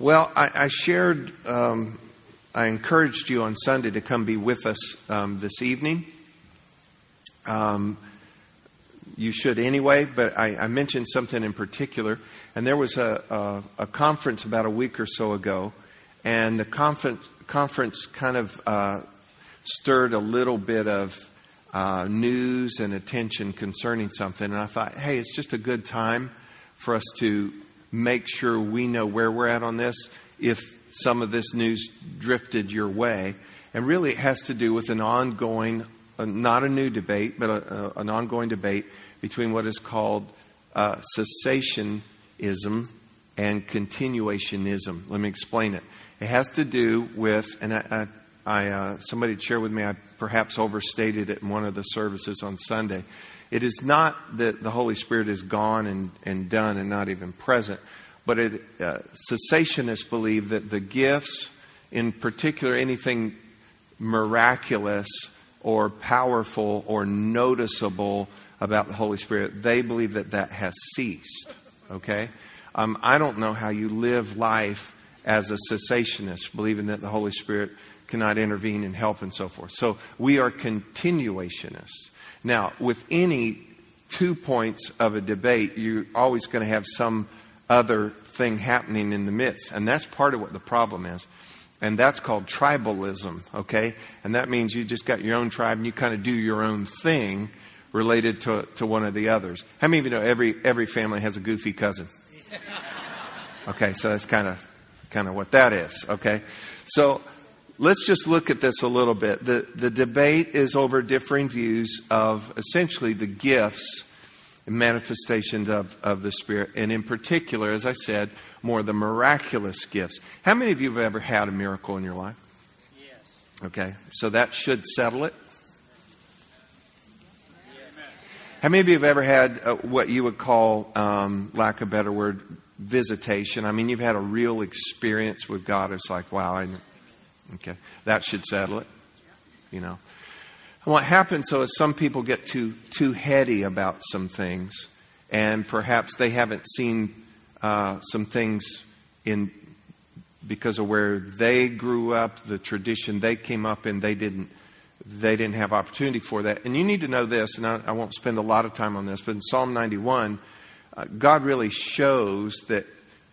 Well, I, I shared, um, I encouraged you on Sunday to come be with us um, this evening. Um, you should anyway, but I, I, mentioned something in particular. And there was a, a, a, conference about a week or so ago, and the conference, conference kind of uh, stirred a little bit of uh, news and attention concerning something. And I thought, hey, it's just a good time for us to make sure we know where we're at on this if some of this news drifted your way. And really, it has to do with an ongoing, uh, not a new debate, but a, a, an ongoing debate between what is called uh, cessationism and continuationism. Let me explain it. It has to do with, and I, I, I uh, somebody shared with me, I perhaps overstated it in one of the services on Sunday. It is not that the Holy Spirit is gone and, and done and not even present, but it, uh, cessationists believe that the gifts, in particular anything miraculous or powerful or noticeable about the Holy Spirit, they believe that that has ceased. Okay? Um, I don't know how you live life as a cessationist, believing that the Holy Spirit cannot intervene and help and so forth. So we are continuationists. Now, with any two points of a debate, you're always going to have some other thing happening in the midst. And that's part of what the problem is. And that's called tribalism, okay? And that means you just got your own tribe and you kind of do your own thing related to, to one of the others. How many of you know every, every family has a goofy cousin? Okay, so that's kind of kind of what that is, okay? So let's just look at this a little bit. The, the debate is over differing views of essentially the gifts and manifestations of, of the Spirit, and in particular, as I said, more the miraculous gifts. How many of you have ever had a miracle in your life? Yes. Okay, so that should settle it. How many of you have ever had uh, what you would call, um, lack of a better word, visitation? I mean, you've had a real experience with God. It's like, wow, I Okay, that should settle it. You know. And what happens though is some people get too too heady about some things, and perhaps they haven't seen uh, some things in because of where they grew up, the tradition they came up in. They didn't they didn't have opportunity for that. And you need to know this, and I, I won't spend a lot of time on this, but in Psalm 91, uh, God really shows that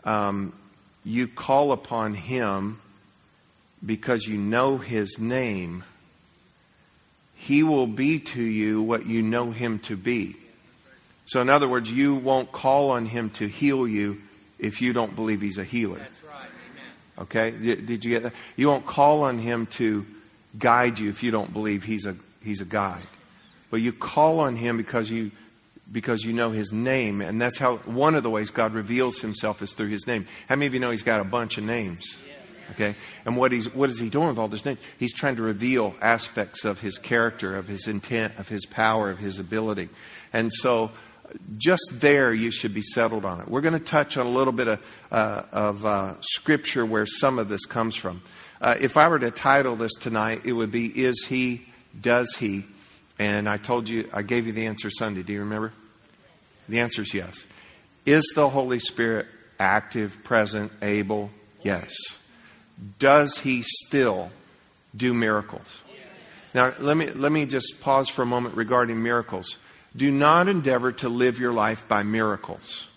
um, you call upon Him because you know his name, he will be to you what you know him to be. So, in other words, you won't call on him to heal you if you don't believe he's a healer. That's right. Okay? Did you get that? You won't call on him to guide you if you don't believe he's a, he's a guide. But you call on him because you because you know his name, and that's how one of the ways God reveals himself is through his name. How many of you know he's got a bunch of names? Okay? And what, he's, what is he doing with all this names? He's trying to reveal aspects of his character, of his intent, of his power, of his ability. And so, just there, you should be settled on it. We're going to touch on a little bit of, uh, of uh, scripture where some of this comes from. Uh, if I were to title this tonight, it would be Is He, Does He? And I told you, I gave you the answer Sunday. Do you remember? The answer is yes. Is the Holy Spirit active, present, able? Yes does he still do miracles? Now, let me, let me just pause for a moment regarding miracles. Do not endeavor to live your life by miracles.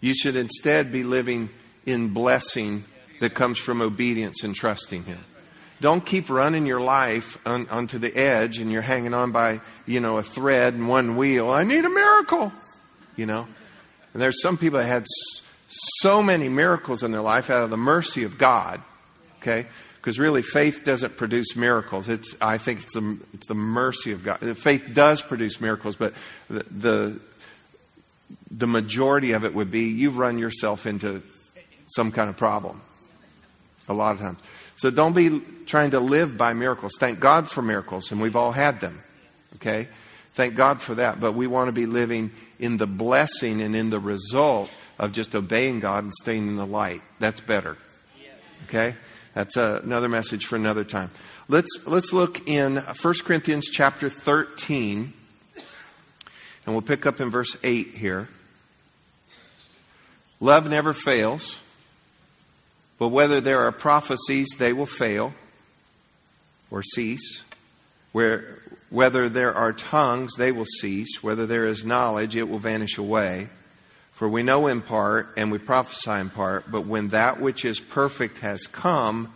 You should instead be living in blessing that comes from obedience and trusting Him. Don't keep running your life on, onto the edge and you're hanging on by, you know, a thread and one wheel. I need a miracle, you know. And there's some people that had so many miracles in their life out of the mercy of God. Okay? Because really, faith doesn't produce miracles. It's, I think it's the, it's the mercy of God. Faith does produce miracles, but the, the, the majority of it would be you've run yourself into some kind of problem a lot of times. So don't be trying to live by miracles. Thank God for miracles, and we've all had them. Okay? Thank God for that. But we want to be living in the blessing and in the result of just obeying God and staying in the light. That's better. Okay? That's another message for another time. Let's, let's look in 1 Corinthians chapter 13, and we'll pick up in verse 8 here. Love never fails. But whether there are prophecies, they will fail or cease. Where, whether there are tongues, they will cease. Whether there is knowledge, it will vanish away. For we know in part and we prophesy in part, but when that which is perfect has come,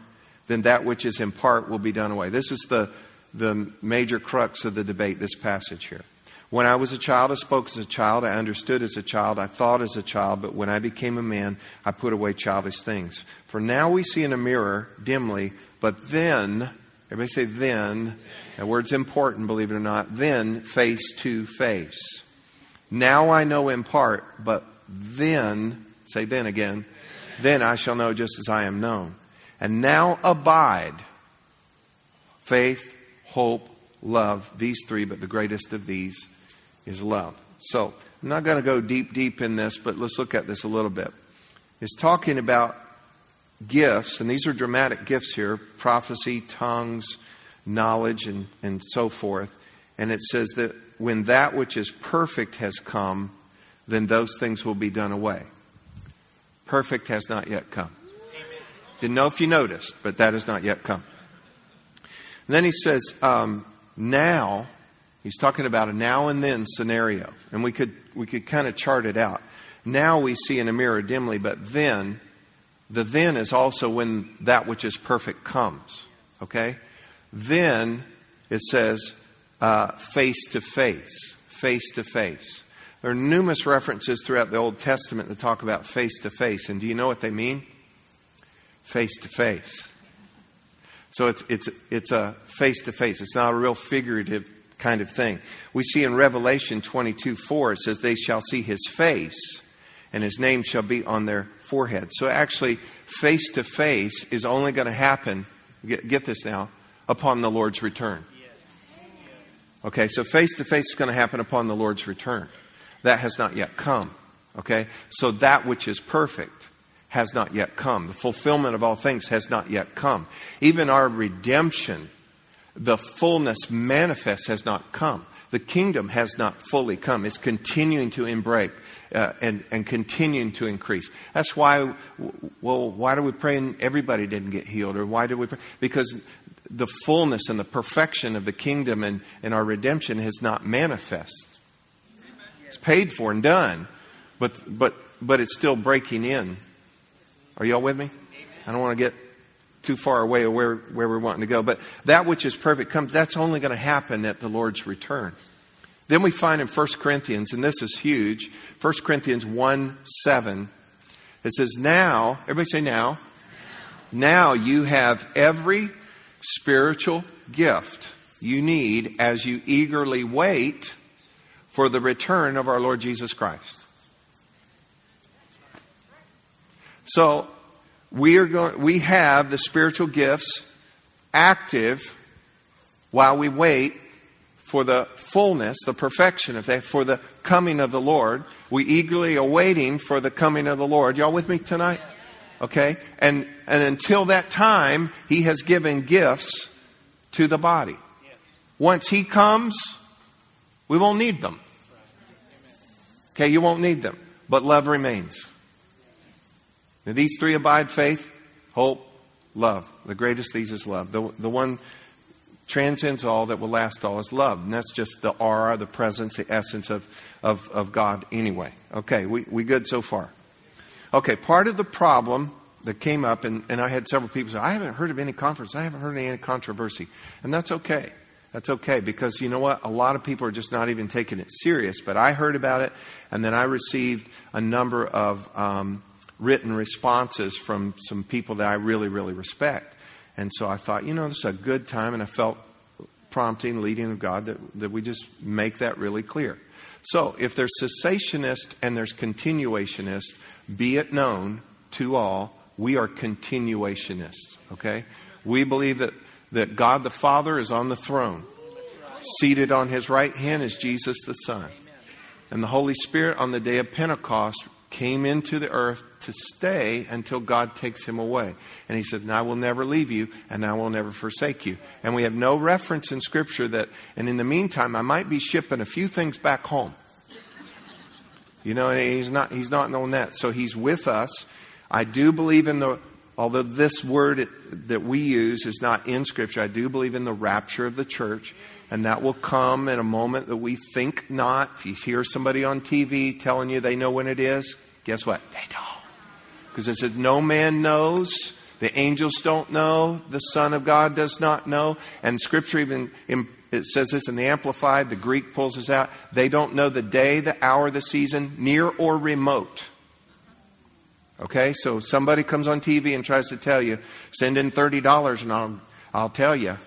then that which is in part will be done away. This is the, the major crux of the debate, this passage here. When I was a child, I spoke as a child, I understood as a child, I thought as a child, but when I became a man, I put away childish things. For now we see in a mirror dimly, but then, everybody say then, that word's important, believe it or not, then face to face. Now I know in part, but then, say then again, then I shall know just as I am known. And now abide faith, hope, love, these three, but the greatest of these is love. So, I'm not going to go deep, deep in this, but let's look at this a little bit. It's talking about gifts, and these are dramatic gifts here prophecy, tongues, knowledge, and, and so forth. And it says that when that which is perfect has come, then those things will be done away. Perfect has not yet come. Didn't know if you noticed, but that has not yet come. And then he says, um, now, he's talking about a now and then scenario. And we could, we could kind of chart it out. Now we see in a mirror dimly, but then, the then is also when that which is perfect comes. Okay? Then it says, uh, face to face. Face to face. There are numerous references throughout the Old Testament that talk about face to face. And do you know what they mean? Face to face. So it's, it's, it's a face to face. It's not a real figurative kind of thing. We see in Revelation 22 4, it says, They shall see his face, and his name shall be on their forehead. So actually, face to face is only going to happen, get, get this now, upon the Lord's return. Okay, so face to face is going to happen upon the Lord's return. That has not yet come. Okay, so that which is perfect has not yet come. The fulfillment of all things has not yet come. Even our redemption, the fullness manifest has not come. The kingdom has not fully come. It's continuing to embrace uh, and, and continuing to increase. That's why, well, why do we pray and everybody didn't get healed? Or why do we pray? Because the fullness and the perfection of the kingdom and, and our redemption has not manifest. Paid for and done, but, but, but it's still breaking in. Are y'all with me? I don't want to get too far away of where, where we're wanting to go. But that which is perfect comes, that's only going to happen at the Lord's return. Then we find in 1 Corinthians, and this is huge, 1 Corinthians 1 7, it says, Now, everybody say now. Now you have every spiritual gift you need as you eagerly wait for the return of our Lord Jesus Christ. So we are going we have the spiritual gifts active while we wait for the fullness, the perfection of that, for the coming of the Lord. We eagerly awaiting for the coming of the Lord. Y'all with me tonight? Okay? And, and until that time, He has given gifts to the body. Once He comes, we won't need them. Okay, you won't need them. But love remains. Now, these three abide faith, hope, love. The greatest these is love. The, the one transcends all that will last all is love. And that's just the aura, the presence, the essence of, of, of God anyway. Okay, we, we good so far. Okay, part of the problem that came up, and, and I had several people say, I haven't heard of any conference, I haven't heard of any controversy. And that's okay. That's okay because you know what? A lot of people are just not even taking it serious. But I heard about it, and then I received a number of um, written responses from some people that I really, really respect. And so I thought, you know, this is a good time, and I felt prompting, leading of God that, that we just make that really clear. So if there's cessationist and there's continuationist, be it known to all, we are continuationists, okay? We believe that, that God the Father is on the throne. Seated on his right hand is Jesus the Son. And the Holy Spirit on the day of Pentecost came into the earth to stay until God takes him away. And he said, And I will never leave you, and I will never forsake you. And we have no reference in Scripture that, and in the meantime, I might be shipping a few things back home. You know, and he's not, he's not known that. So he's with us. I do believe in the although this word that we use is not in Scripture, I do believe in the rapture of the church. And that will come in a moment that we think not. If you hear somebody on TV telling you they know when it is, guess what? They don't. Because it says, No man knows. The angels don't know. The Son of God does not know. And Scripture even it says this in the Amplified, the Greek pulls this out. They don't know the day, the hour, the season, near or remote. Okay, so somebody comes on TV and tries to tell you, send in $30 and I'll, I'll tell you.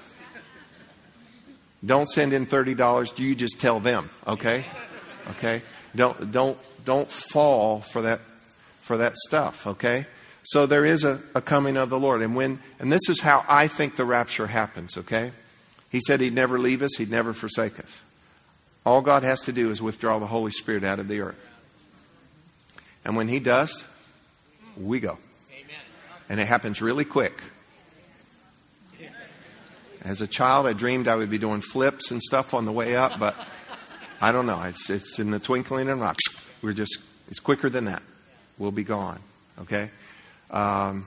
Don't send in $30, you just tell them, okay? Okay? Don't, don't, don't fall for that, for that stuff, okay? So there is a, a coming of the Lord. And when, and this is how I think the rapture happens, okay? He said he'd never leave us, he'd never forsake us. All God has to do is withdraw the Holy Spirit out of the earth. And when he does, we go. Amen. And it happens really quick. As a child, I dreamed I would be doing flips and stuff on the way up, but I don't know. It's, it's in the twinkling of an eye. We're just, it's quicker than that. We'll be gone. Okay? Um,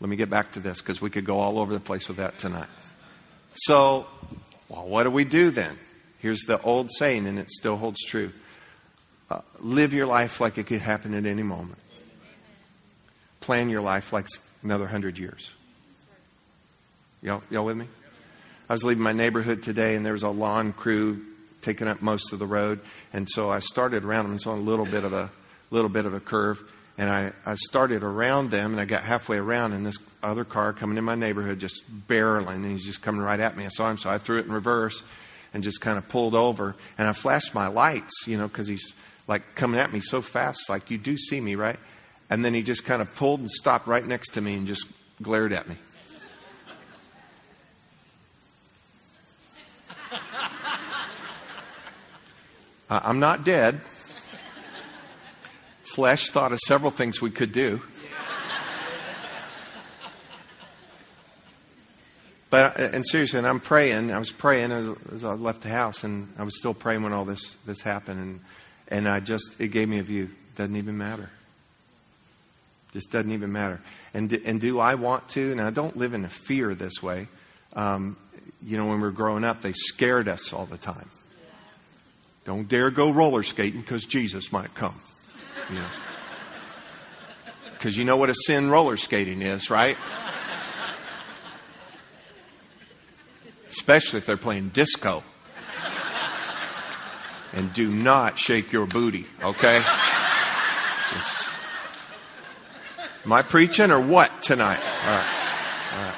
let me get back to this because we could go all over the place with that tonight. So, well, what do we do then? Here's the old saying, and it still holds true uh, live your life like it could happen at any moment. Plan your life like another hundred years. Y'all, y'all with me? I was leaving my neighborhood today, and there was a lawn crew taking up most of the road, and so I started around them. It's on a little bit of a little bit of a curve, and I, I started around them, and I got halfway around, and this other car coming in my neighborhood just barreling, and he's just coming right at me. I saw him, so I threw it in reverse and just kind of pulled over. And I flashed my lights, you know, because he's like coming at me so fast, like, you do see me, right? And then he just kind of pulled and stopped right next to me and just glared at me. Uh, I'm not dead. Flesh thought of several things we could do. But uh, and seriously, and I'm praying. I was praying as, as, I left the house, and I was still praying when all this this happened, and and I just it gave me a view. Doesn't even matter. Just doesn't even matter. And and do I want to? And I don't live in a fear this way. Um, you know, when we were growing up, they scared us all the time. Don't dare go roller skating because Jesus might come. You know. Because you know what a sin roller skating is, right? especially if they're playing disco. And do not shake your booty, okay? Just, am I preaching or what tonight? All right. All right.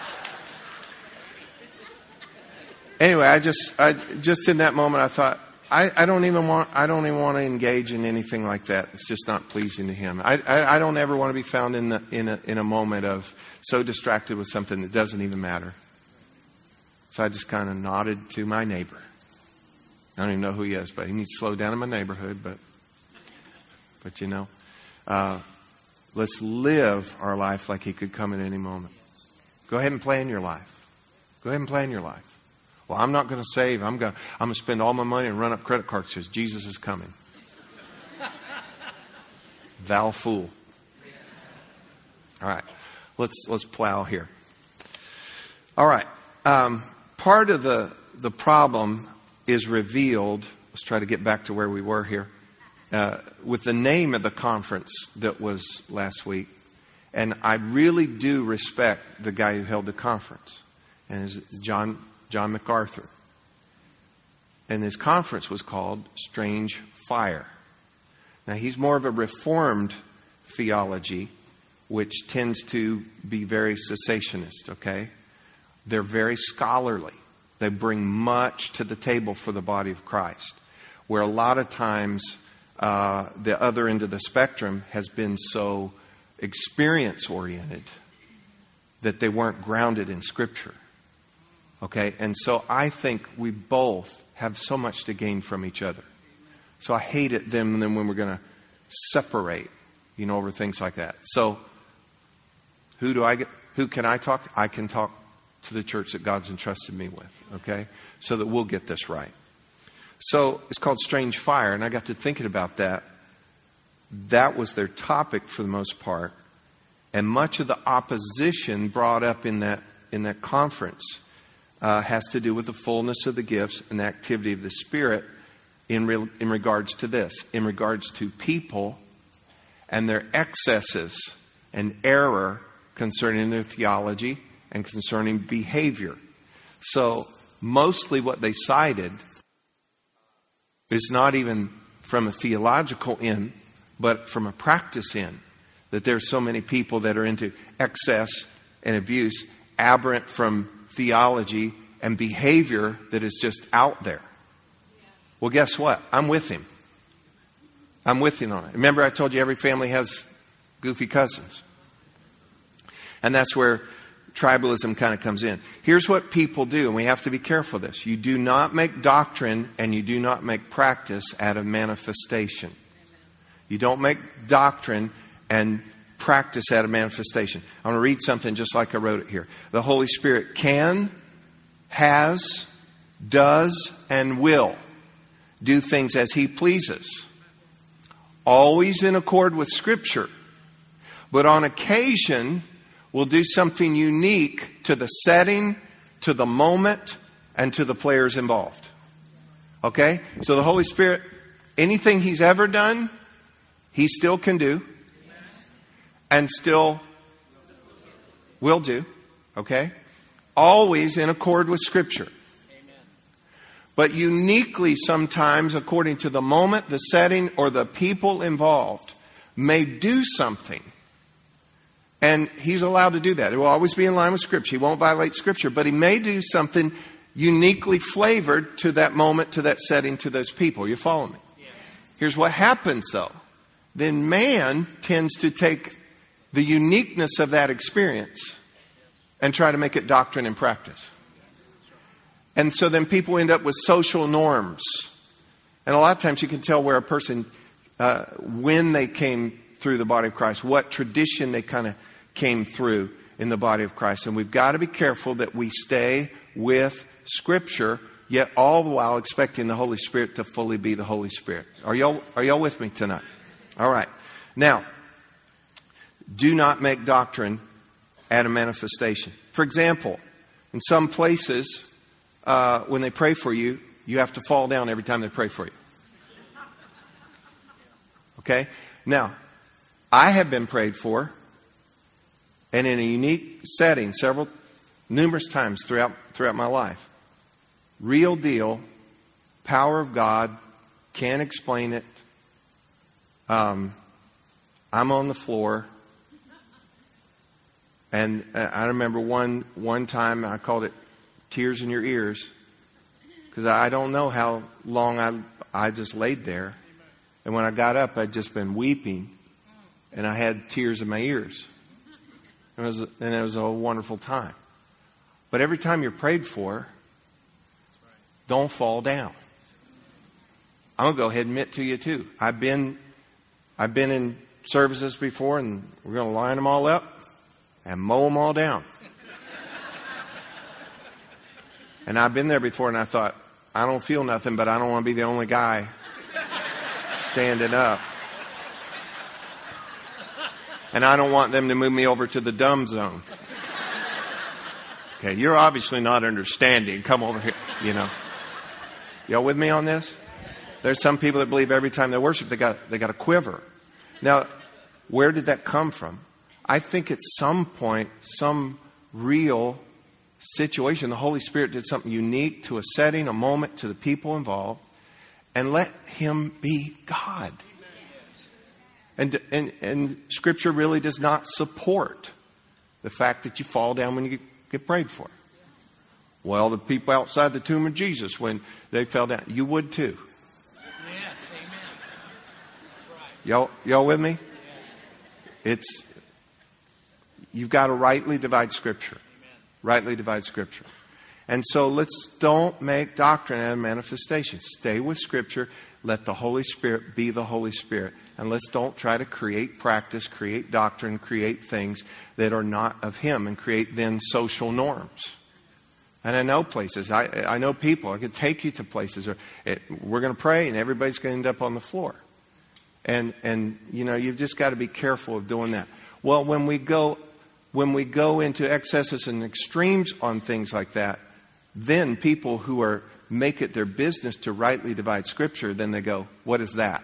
Anyway, I just, I just in that moment, I thought, I, I don't even want, I don't even want to engage in anything like that. It's just not pleasing to Him. I, I, I don't ever want to be found in the, in a, in a moment of so distracted with something that doesn't even matter. So I just kind of nodded to my neighbor. I don't even know who he is, but he needs to slow down in my neighborhood. But, but you know, uh, let's live our life like he could come at any moment. Go ahead and plan your life. Go ahead and plan your life. Well, I'm not going to save. I'm going I'm to spend all my money and run up credit cards because Jesus is coming. Thou fool. All right, let's let's plow here. All right. Um, part of the, the problem is revealed. Let's try to get back to where we were here. Uh, with the name of the conference that was last week. And I really do respect the guy who held the conference, and it's John, John MacArthur. And his conference was called Strange Fire. Now, he's more of a reformed theology, which tends to be very cessationist, okay? They're very scholarly. They bring much to the table for the body of Christ. Where a lot of times uh, the other end of the spectrum has been so experience oriented that they weren't grounded in Scripture. Okay? And so I think we both have so much to gain from each other. So I hate it then, then when we're going to separate, you know, over things like that. So who do I get? Who can I talk? To? I can talk to the church that God's entrusted me with, okay? So that we'll get this right. So it's called Strange Fire, and I got to thinking about that. That was their topic for the most part. And much of the opposition brought up in that, in that conference uh, has to do with the fullness of the gifts and the activity of the Spirit in, re- in regards to this, in regards to people and their excesses and error concerning their theology and concerning behavior. So, mostly what they cited is not even from a theological end, but from a practice end. That there's so many people that are into excess and abuse, aberrant from theology and behavior that is just out there. Well, guess what? I'm with him. I'm with him on it. Remember, I told you every family has goofy cousins. And that's where tribalism kind of comes in. Here's what people do, and we have to be careful of this. You do not make doctrine and you do not make practice out of manifestation. You don't make doctrine and practice out of manifestation. I'm going to read something just like I wrote it here. The Holy Spirit can, has, does, and will do things as He pleases, always in accord with Scripture. But on occasion, will do something unique to the setting, to the moment, and to the players involved. Okay? So the Holy Spirit, anything He's ever done, He still can do, and still will do. Okay? Always in accord with Scripture. But uniquely, sometimes, according to the moment, the setting, or the people involved, may do something and he's allowed to do that. It will always be in line with Scripture. He won't violate Scripture, but he may do something uniquely flavored to that moment, to that setting, to those people. You follow me? Here's what happens though. Then man tends to take the uniqueness of that experience and try to make it doctrine and practice. And so then people end up with social norms. And a lot of times you can tell where a person, uh, when they came through the body of Christ, what tradition they kind of came through in the body of Christ. And we've got to be careful that we stay with Scripture, yet all the while expecting the Holy Spirit to fully be the Holy Spirit. Are y'all, are y'all with me tonight? All right. Now, do not make doctrine at a manifestation. For example, in some places, uh, when they pray for you, you have to fall down every time they pray for you. Okay? Now, I have been prayed for and in a unique setting several numerous times throughout throughout my life. Real deal, power of God, can't explain it. Um, I'm on the floor. And I remember one one time I called it tears in your ears because I don't know how long I I just laid there, and when I got up, I'd just been weeping, and I had tears in my ears. It was, and it was a wonderful time. But every time you're prayed for, don't fall down. I'm gonna go ahead and admit to you too. I've been, I've been in services before, and we're gonna line them all up and mow them all down. and I've been there before, and I thought, I don't feel nothing, but I don't want to be the only guy standing up and I don't want them to move me over to the dumb zone. Okay, you're obviously not understanding. Come over here, you know. Y'all with me on this? There's some people that believe every time they worship they got they got a quiver. Now, where did that come from? I think at some point, some real situation, the Holy Spirit did something unique to a setting, a moment, to the people involved, and let Him be God. And, and, and Scripture really does not support the fact that you fall down when you get prayed for. Well, the people outside the tomb of Jesus, when they fell down, you would too. Yes, amen. That's right. Y'all, y'all with me? It's, you've got to rightly divide Scripture. Amen. Rightly divide Scripture. And so let's don't make doctrine out of manifestation. Stay with Scripture. Let the Holy Spirit be the Holy Spirit. And let's don't try to create practice, create doctrine, create things that are not of Him and create then social norms. And I know places, I, I know people, I could take you to places where eh, it, we're going to pray and everybody's going to end up on the floor. And, and, you know, you've just got to be careful of doing that. Well, when we go when we go into excesses and extremes on things like that, then people who are make it their business to rightly divide scripture, then they go, what is that?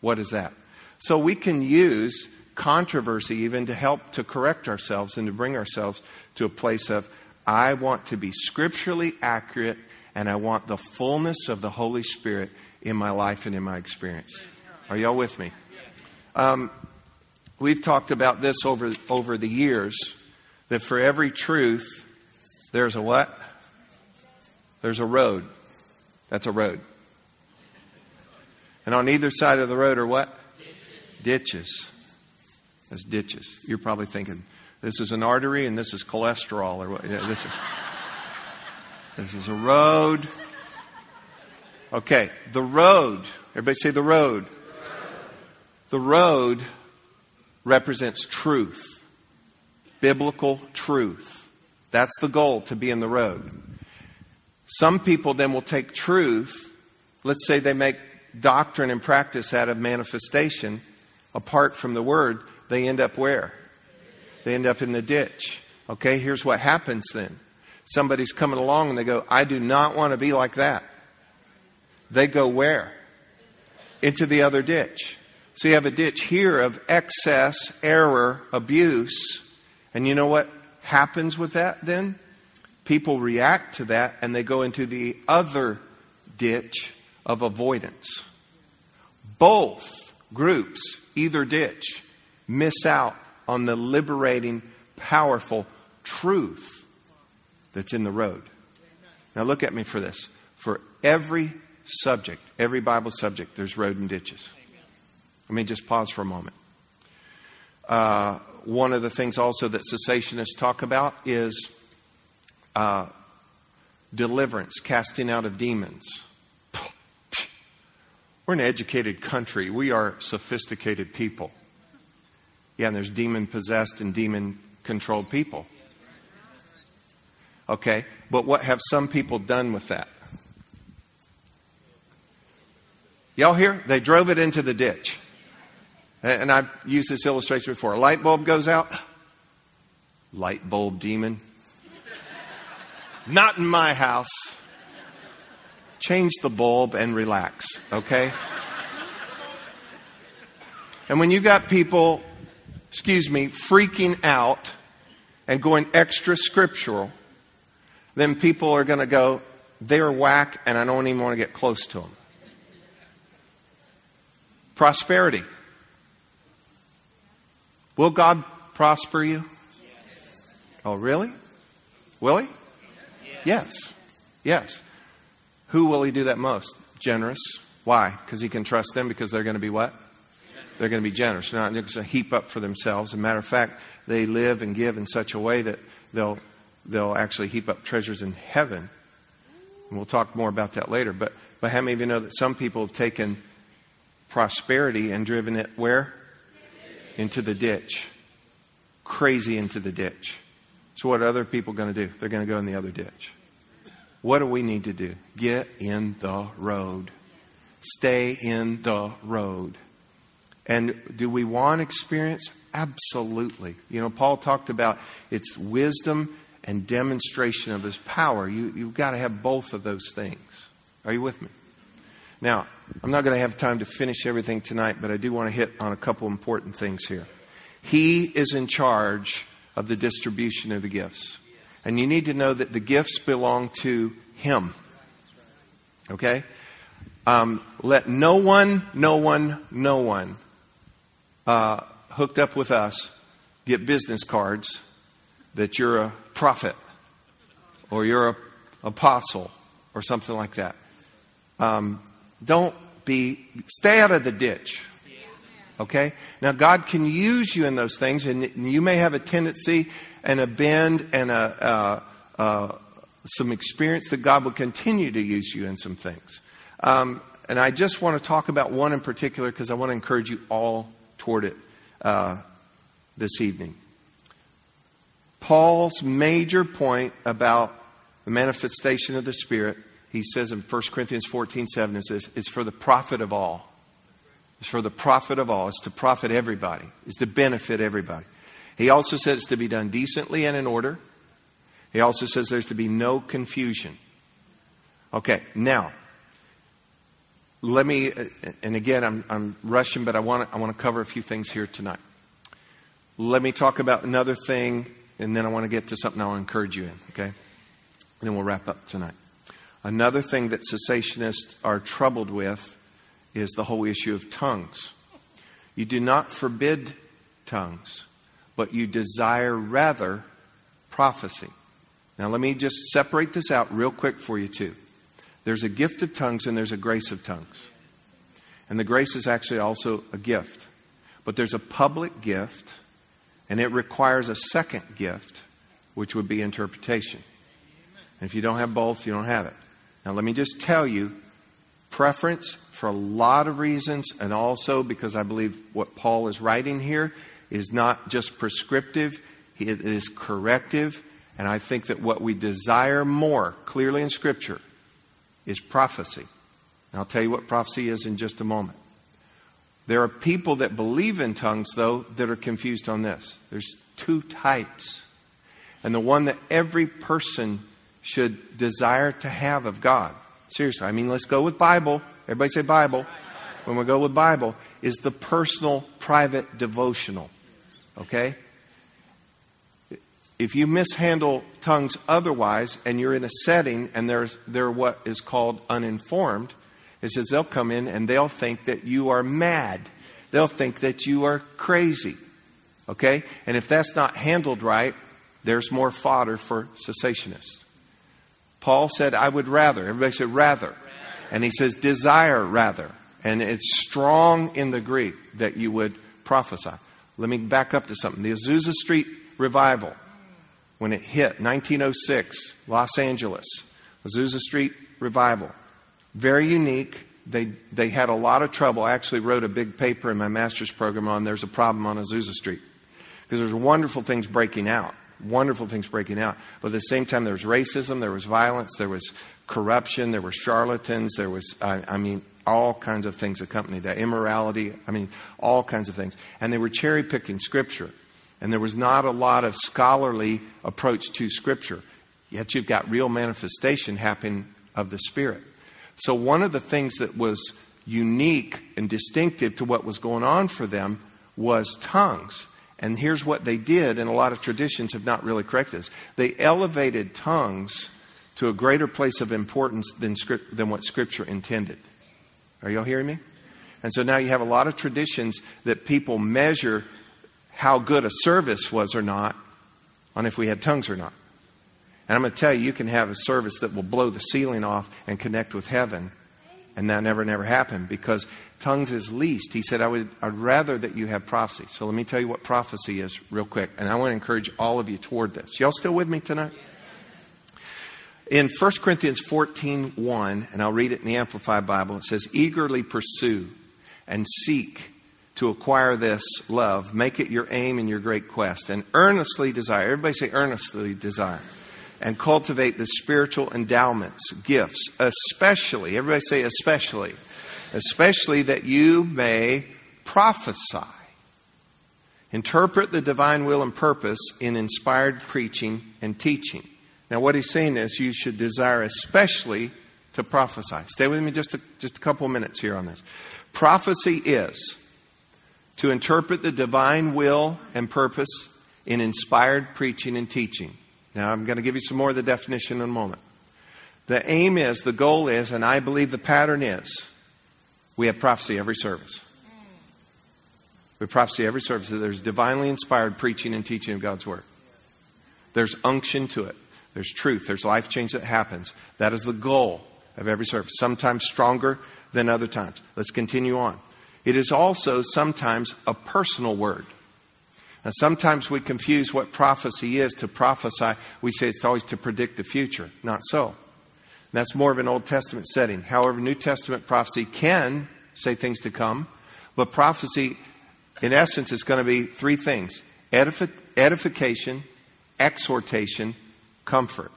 What is that? So we can use controversy even to help to correct ourselves and to bring ourselves to a place of I want to be scripturally accurate and I want the fullness of the Holy Spirit in my life and in my experience. Are y'all with me? Um, we've talked about this over, over the years that for every truth, there's a what? There's a road. That's a road. And on either side of the road are what? Ditches. ditches. That's ditches. You're probably thinking, this is an artery and this is cholesterol or what? Yeah, this is. This is a road. Okay, the road. Everybody say the road. The road represents truth, biblical truth. That's the goal to be in the road. Some people then will take truth, let's say they make doctrine and practice out of manifestation apart from the word, they end up where? They end up in the ditch. Okay, here's what happens then. Somebody's coming along and they go, I do not want to be like that. They go where? Into the other ditch. So you have a ditch here of excess, error, abuse. And you know what happens with that then? People react to that and they go into the other ditch of avoidance. Both groups, either ditch, miss out on the liberating, powerful truth that's in the road. Now, look at me for this. For every subject, every Bible subject, there's road and ditches. Let me just pause for a moment. Uh, one of the things also that cessationists talk about is uh, deliverance, casting out of demons. We're an educated country. We are sophisticated people. Yeah, and there's demon possessed and demon controlled people. Okay, but what have some people done with that? Y'all hear? They drove it into the ditch. And I've used this illustration before. A light bulb goes out. Light bulb demon. Not in my house. Change the bulb and relax, okay? And when you got people, excuse me, freaking out and going extra scriptural, then people are going to go, they're whack and I don't even want to get close to them. Prosperity. Will God prosper you? Oh, really? Will He? Yes. Yes. Who will He do that most? Generous. Why? Because He can trust them because they're going to be what? They're going to be generous. They're not going to heap up for themselves. As a matter of fact, they live and give in such a way that they'll they'll actually heap up treasures in heaven. And we'll talk more about that later. But, but how many of you know that some people have taken prosperity and driven it where? Into the ditch. Crazy into the ditch. So, what are other people going to do? They're going to go in the other ditch. What do we need to do? Get in the road. Stay in the road. And do we want experience? Absolutely. You know, Paul talked about it's wisdom and demonstration of his power. You, you've got to have both of those things. Are you with me? Now, I'm not going to have time to finish everything tonight, but I do want to hit on a couple important things here. He is in charge of the distribution of the gifts. And you need to know that the gifts belong to Him. Okay? Um, let no one, no one, no one uh, hooked up with us get business cards that you're a prophet or you're an apostle or something like that. Um, don't be, stay out of the ditch. Okay? Now, God can use you in those things, and you may have a tendency and a bend and a, some experience that God will continue to use you in some things. Um, and I just want to talk about one in particular because I want to encourage you all toward it uh, this evening. Paul's major point about the manifestation of the Spirit, he says in 1 Corinthians 14 7, it says, is for the profit of all. It's for the profit of all. It's to profit everybody. It's to benefit everybody. He also says it's to be done decently and in order. He also says there's to be no confusion. Okay, now, let me, uh, and again, I'm, I'm rushing, but I want, to, I want to cover a few things here tonight. Let me talk about another thing, and then I want to get to something I want to encourage you in, okay? And then we'll wrap up tonight. Another thing that cessationists are troubled with is the whole issue of tongues. You do not forbid tongues, but you desire rather prophecy. Now, let me just separate this out real quick for you, too. There's a gift of tongues and there's a grace of tongues. And the grace is actually also a gift. But there's a public gift, and it requires a second gift, which would be interpretation. And if you don't have both, you don't have it. Now, let me just tell you preference for a lot of reasons, and also because I believe what Paul is writing here is not just prescriptive, it is corrective. And I think that what we desire more clearly in Scripture is prophecy. And I'll tell you what prophecy is in just a moment. There are people that believe in tongues, though, that are confused on this. There's two types. And the one that every person should desire to have of God. Seriously, I mean, let's go with Bible. Everybody say Bible. When we go with Bible, is the personal, private, devotional. Okay? if you mishandle tongues otherwise and you're in a setting and there's, they're what is called uninformed, it says they'll come in and they'll think that you are mad. They'll think that you are crazy. Okay? And if that's not handled right, there's more fodder for cessationists. Paul said, I would rather. Everybody said, rather. And he says, desire rather. And it's strong in the Greek that you would prophesy. Let me back up to something. The Azusa Street revival when it hit 1906, Los Angeles, Azusa Street revival. Very unique. They, they had a lot of trouble. I actually wrote a big paper in my master's program on there's a problem on Azusa Street. Because there's wonderful things breaking out. Wonderful things breaking out. But at the same time, there was racism, there was violence, there was corruption, there were charlatans, there was, I, I mean, all kinds of things accompanied that. Immorality, I mean, all kinds of things. And they were cherry picking scripture and there was not a lot of scholarly approach to Scripture. Yet you've got real manifestation happening of the Spirit. So, one of the things that was unique and distinctive to what was going on for them was tongues. And here's what they did, and a lot of traditions have not really corrected this. They elevated tongues to a greater place of importance than, script, than what Scripture intended. Are y'all hearing me? And so now you have a lot of traditions that people measure how good a service was or not on if we had tongues or not. And I'm going to tell you, you can have a service that will blow the ceiling off and connect with heaven. And that never, never happened because tongues is least. He said, I would, I'd rather that you have prophecy. So let me tell you what prophecy is real quick. And I want to encourage all of you toward this. Y'all still with me tonight? In 1 Corinthians 14 1, and I'll read it in the Amplified Bible, it says, Eagerly pursue and seek to acquire this love. Make it your aim and your great quest. And earnestly desire, everybody say earnestly desire. And cultivate the spiritual endowments, gifts, especially, everybody say especially, especially that you may prophesy. Interpret the divine will and purpose in inspired preaching and teaching. Now, what he's saying is you should desire especially to prophesy. Stay with me just a, just a couple minutes here on this. Prophecy is to interpret the divine will and purpose in inspired preaching and teaching. Now, I'm going to give you some more of the definition in a moment. The aim is, the goal is, and I believe the pattern is, we have prophecy every service. We have prophecy every service. That there's divinely inspired preaching and teaching of God's Word. There's unction to it. There's truth. There's life change that happens. That is the goal of every service. Sometimes stronger than other times. Let's continue on. It is also sometimes a personal word. And sometimes we confuse what prophecy is to prophesy. We say it's always to predict the future. Not so. That's more of an Old Testament setting. However, New Testament prophecy can say things to come, but prophecy, in essence, is going to be three things Edific- edification, exhortation, comfort.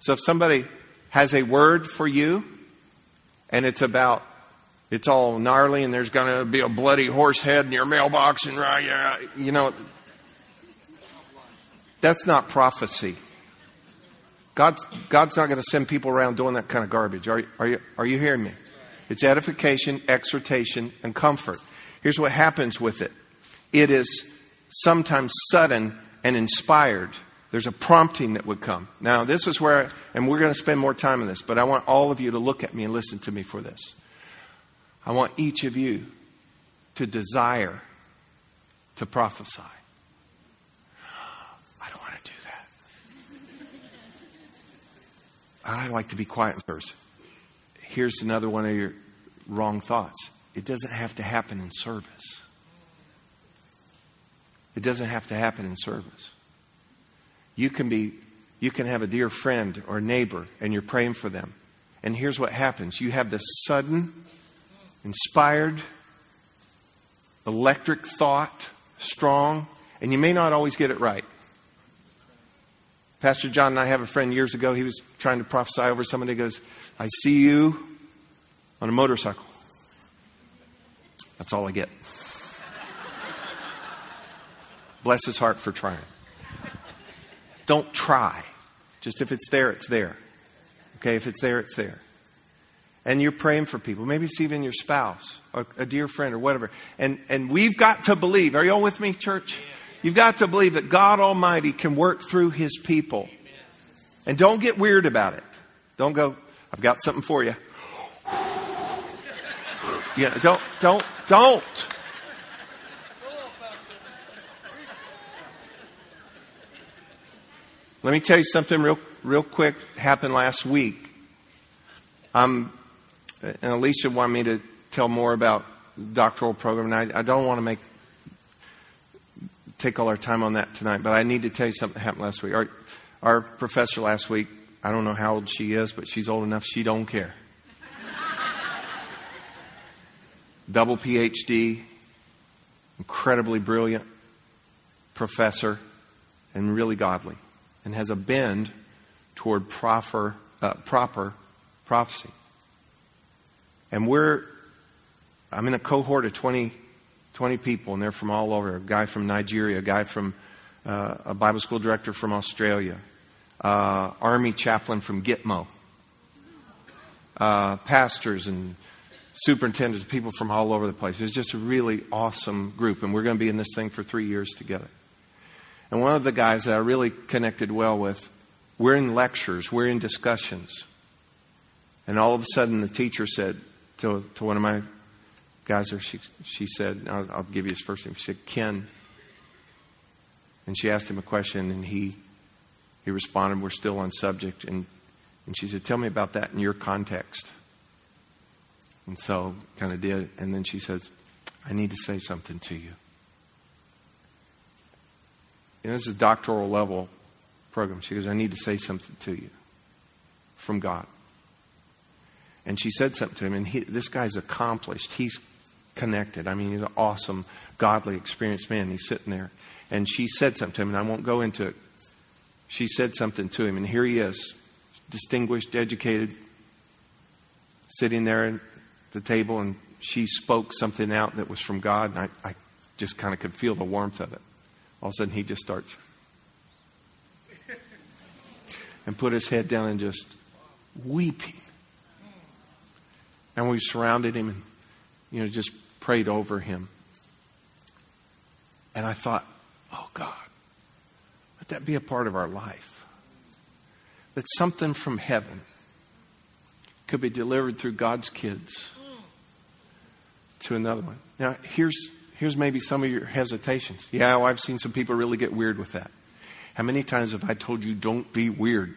So if somebody has a word for you and it's about it's all gnarly and there's going to be a bloody horse head in your mailbox and uh, you know that's not prophecy. God's, god's not going to send people around doing that kind of garbage. Are, are, you, are you hearing me? It's edification exhortation and comfort. Here's what happens with it. It is sometimes sudden and inspired there's a prompting that would come now this is where I, and we're going to spend more time on this but i want all of you to look at me and listen to me for this I want each of you to desire to prophesy. I don't want to do that. I like to be quiet first. Here's another one of your wrong thoughts it doesn't have to happen in service. It doesn't have to happen in service. You can be you can have a dear friend or neighbor and you're praying for them. And here's what happens. You have this sudden inspired, electric thought, strong, and you may not always get it right. Pastor John and I have a friend years ago. He was trying to prophesy over somebody. He goes, I see you on a motorcycle. That's all I get. Bless his heart for trying. Don't try. Just if it's there, it's there. Okay, if it's there, it's there and you're praying for people. Maybe it's even your spouse or a dear friend or whatever. And, and we've got to believe. Are you all with me, church? You've got to believe that God Almighty can work through His people. And don't get weird about it. Don't go, I've got something for you. Yeah, don't, don't, don't. Let me tell you something real, real quick. Happened last week. I'm and Alicia wanted me to tell more about doctoral program, and I, I don't want to make take all our time on that tonight, but I need to tell you something that happened last week. Our, our professor last week, I don't know how old she is, but she's old enough she don't care. Double PhD, incredibly brilliant professor, and really godly, and has a bend toward proper, uh, proper prophecy. And we're, I'm in a cohort of 20, 20 people, and they're from all over. A guy from Nigeria, a guy from uh, a Bible school director from Australia, uh, army chaplain from Gitmo, uh, pastors and superintendents, people from all over the place. It's just a really awesome group, and we're going to be in this thing for three years together. And one of the guys that I really connected well with, we're in lectures, we're in discussions. And all of a sudden, the teacher said, to, to one of my guys, or she, she said, I'll, I'll give you his first name. She said, Ken. And she asked him a question, and he, he responded, We're still on subject. And, and she said, Tell me about that in your context. And so, kind of did. And then she says, I need to say something to you. This is a doctoral level program. She goes, I need to say something to you from God. And she said something to him, and he, this guy's accomplished. He's connected. I mean, he's an awesome, godly, experienced man. He's sitting there. And she said something to him, and I won't go into it. She said something to him, and here he is, distinguished, educated, sitting there at the table, and she spoke something out that was from God, and I, I just kind of could feel the warmth of it. All of a sudden, he just starts and put his head down and just weeping. And we surrounded him and, you know, just prayed over him. And I thought, oh God, let that be a part of our life. That something from heaven could be delivered through God's kids to another one. Now, here's, here's maybe some of your hesitations. Yeah, well, I've seen some people really get weird with that. How many times have I told you, don't be weird?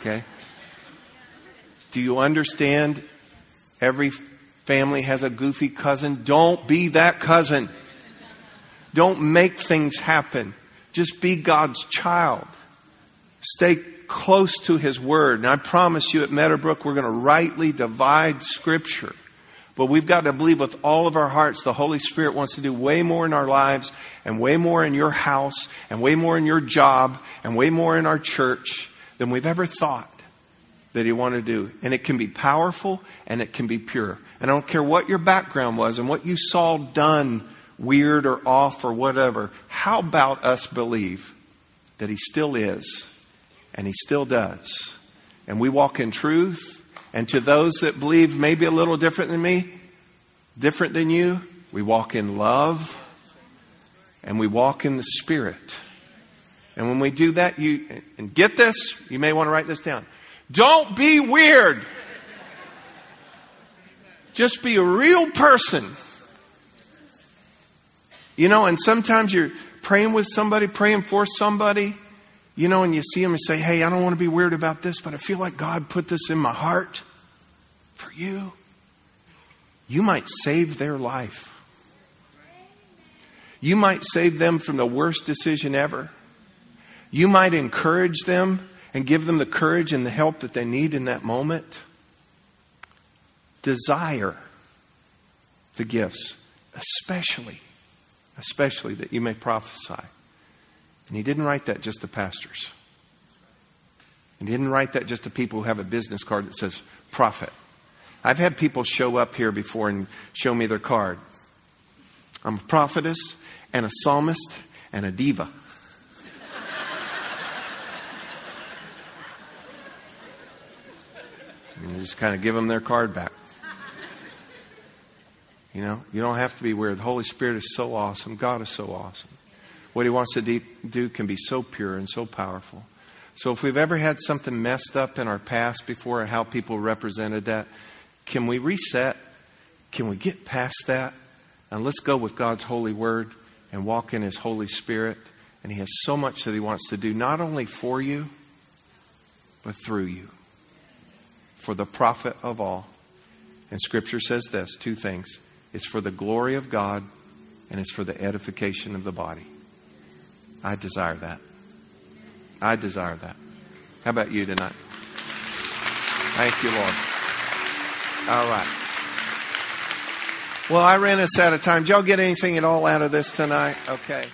Okay? Do you understand? Every family has a goofy cousin. Don't be that cousin. Don't make things happen. Just be God's child. Stay close to His Word. And I promise you at Meadowbrook, we're going to rightly divide Scripture. But we've got to believe with all of our hearts the Holy Spirit wants to do way more in our lives and way more in your house and way more in your job and way more in our church than we've ever thought that He wanted to do. And it can be powerful and it can be pure. And I don't care what your background was and what you saw done weird or off or whatever. How about us believe that He still is and He still does? And we walk in truth. And to those that believe maybe a little different than me, different than you, we walk in love and we walk in the Spirit. And when we do that, you, and get this, you may want to write this down. Don't be weird. Just be a real person. You know, and sometimes you're praying with somebody, praying for somebody, you know, and you see them and say, Hey, I don't want to be weird about this, but I feel like God put this in my heart for you. You might save their life. You might save them from the worst decision ever. You might encourage them and give them the courage and the help that they need in that moment. Desire the gifts, especially, especially that you may prophesy. And he didn't write that just to pastors. And He didn't write that just to people who have a business card that says prophet. I've had people show up here before and show me their card. I'm a prophetess and a psalmist and a diva. and you just kind of give them their card back. You know, you don't have to be weird. The Holy Spirit is so awesome. God is so awesome. What He wants to do can be so pure and so powerful. So, if we've ever had something messed up in our past before, how people represented that, can we reset? Can we get past that? And let's go with God's holy word and walk in His Holy Spirit. And He has so much that He wants to do, not only for you, but through you, for the profit of all. And Scripture says this two things it's for the glory of God, and it's for the edification of the body. I desire that. I desire that. How about you tonight? Thank you, Lord. All right. Well, I ran us out of time. Did y'all get anything at all out of this tonight? Okay.